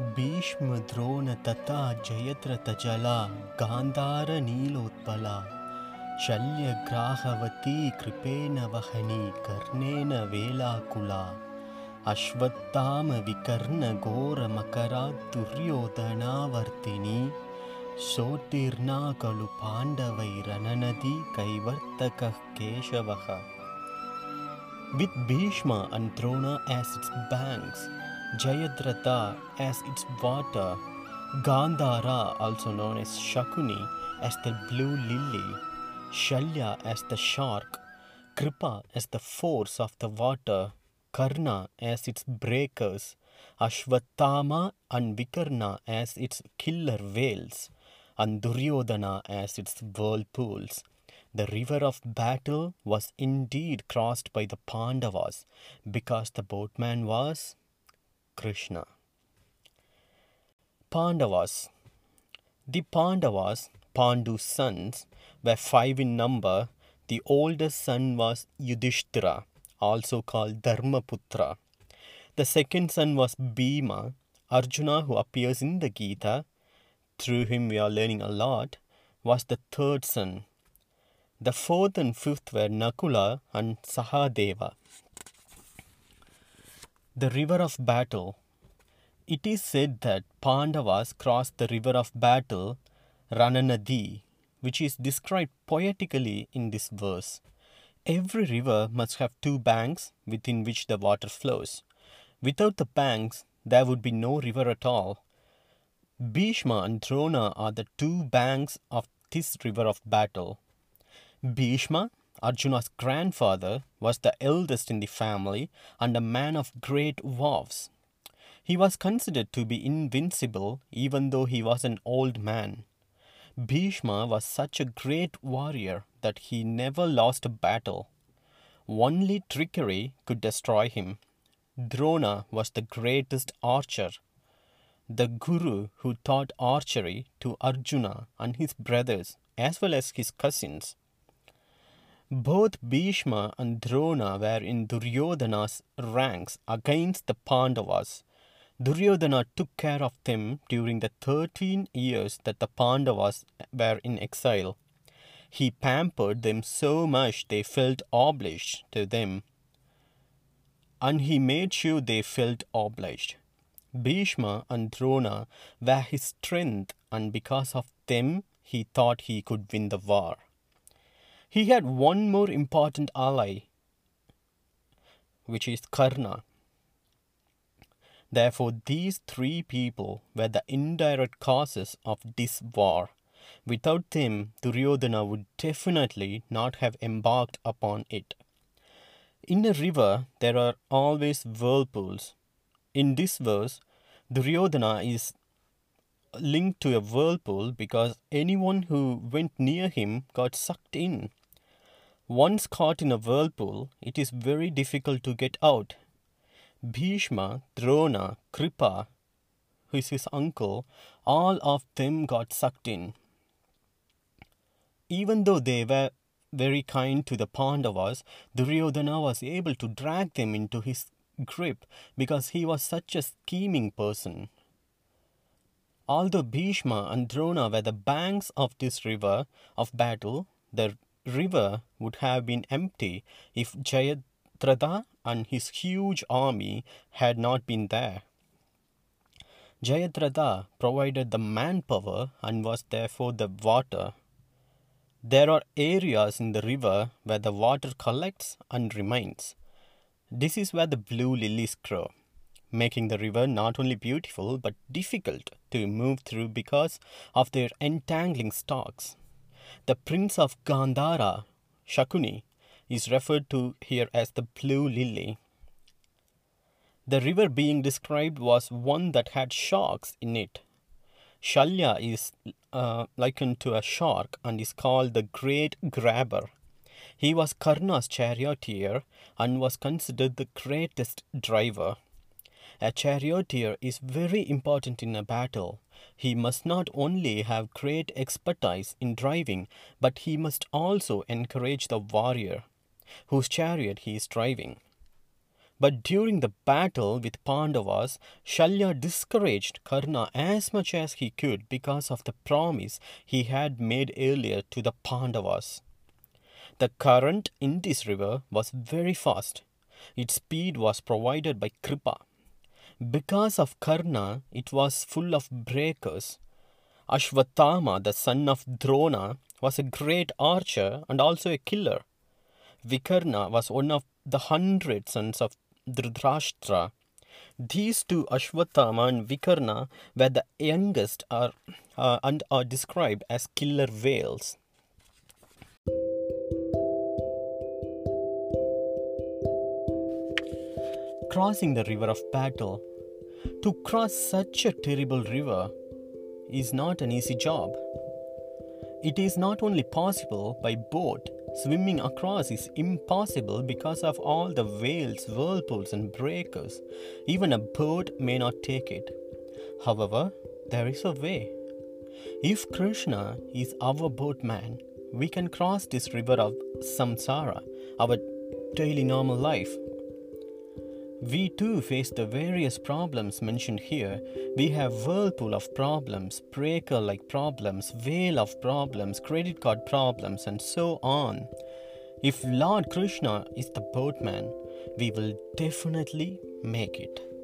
भीष्मद्रोणतथा जयद्रथजला गान्धारनीलोत्पला शल्यग्राहवती कृपेण वहनी कर्णेन वेलाकुला अश्वत्थामविकर्णघोरमकरा दुर्योधनावर्तिनी सोतीर्णा खलु पाण्डवैरननदी कैवर्तकः केशवः। With Bhishma and Drona as banks Jayadratha as its water, Gandhara, also known as Shakuni, as the blue lily, Shalya as the shark, Kripa as the force of the water, Karna as its breakers, Ashwathama and Vikarna as its killer whales, and Duryodhana as its whirlpools. The river of battle was indeed crossed by the Pandavas because the boatman was Krishna. Pandavas. The Pandavas, Pandu's sons, were five in number. The oldest son was Yudhishthira, also called Dharmaputra. The second son was Bhima, Arjuna, who appears in the Gita. Through him, we are learning a lot. Was the third son. The fourth and fifth were Nakula and Sahadeva. The river of battle. It is said that Pandavas crossed the river of battle, Rananadi, which is described poetically in this verse. Every river must have two banks within which the water flows. Without the banks, there would be no river at all. Bhishma and Drona are the two banks of this river of battle. Bhishma, Arjuna's grandfather, was the eldest in the family and a man of great vows. He was considered to be invincible even though he was an old man. Bhishma was such a great warrior that he never lost a battle. Only trickery could destroy him. Drona was the greatest archer. The guru who taught archery to Arjuna and his brothers as well as his cousins. Both Bhishma and Drona were in Duryodhana's ranks against the Pandavas. Duryodhana took care of them during the 13 years that the Pandavas were in exile. He pampered them so much they felt obliged to them. And he made sure they felt obliged. Bhishma and Drona were his strength, and because of them, he thought he could win the war. He had one more important ally, which is Karna. Therefore, these three people were the indirect causes of this war. Without them, Duryodhana would definitely not have embarked upon it. In a river, there are always whirlpools. In this verse, Duryodhana is linked to a whirlpool because anyone who went near him got sucked in. Once caught in a whirlpool, it is very difficult to get out. Bhishma, Drona, Kripa, who is his uncle, all of them got sucked in. Even though they were very kind to the Pandavas, Duryodhana was able to drag them into his grip because he was such a scheming person. Although Bhishma and Drona were the banks of this river of battle, the river would have been empty if Jayadratha and his huge army had not been there. Jayadratha provided the manpower and was therefore the water. There are areas in the river where the water collects and remains. This is where the blue lilies grow, making the river not only beautiful but difficult to move through because of their entangling stalks. The prince of Gandhara, Shakuni, is referred to here as the blue lily. The river being described was one that had sharks in it. Shalya is uh, likened to a shark and is called the great grabber. He was Karna's charioteer and was considered the greatest driver. A charioteer is very important in a battle. He must not only have great expertise in driving, but he must also encourage the warrior whose chariot he is driving. But during the battle with Pandavas, Shalya discouraged Karna as much as he could because of the promise he had made earlier to the Pandavas. The current in this river was very fast. Its speed was provided by Kripa. Because of Karna, it was full of breakers. Ashwatthama, the son of Drona, was a great archer and also a killer. Vikarna was one of the hundred sons of Dhritarashtra. These two, Ashwatthama and Vikarna, were the youngest are, uh, and are described as killer whales. Crossing the river of battle. To cross such a terrible river is not an easy job. It is not only possible by boat, swimming across is impossible because of all the whales, whirlpools, and breakers. Even a boat may not take it. However, there is a way. If Krishna is our boatman, we can cross this river of samsara, our daily normal life, we too face the various problems mentioned here. We have whirlpool of problems, breaker like problems, whale of problems, credit card problems, and so on. If Lord Krishna is the boatman, we will definitely make it.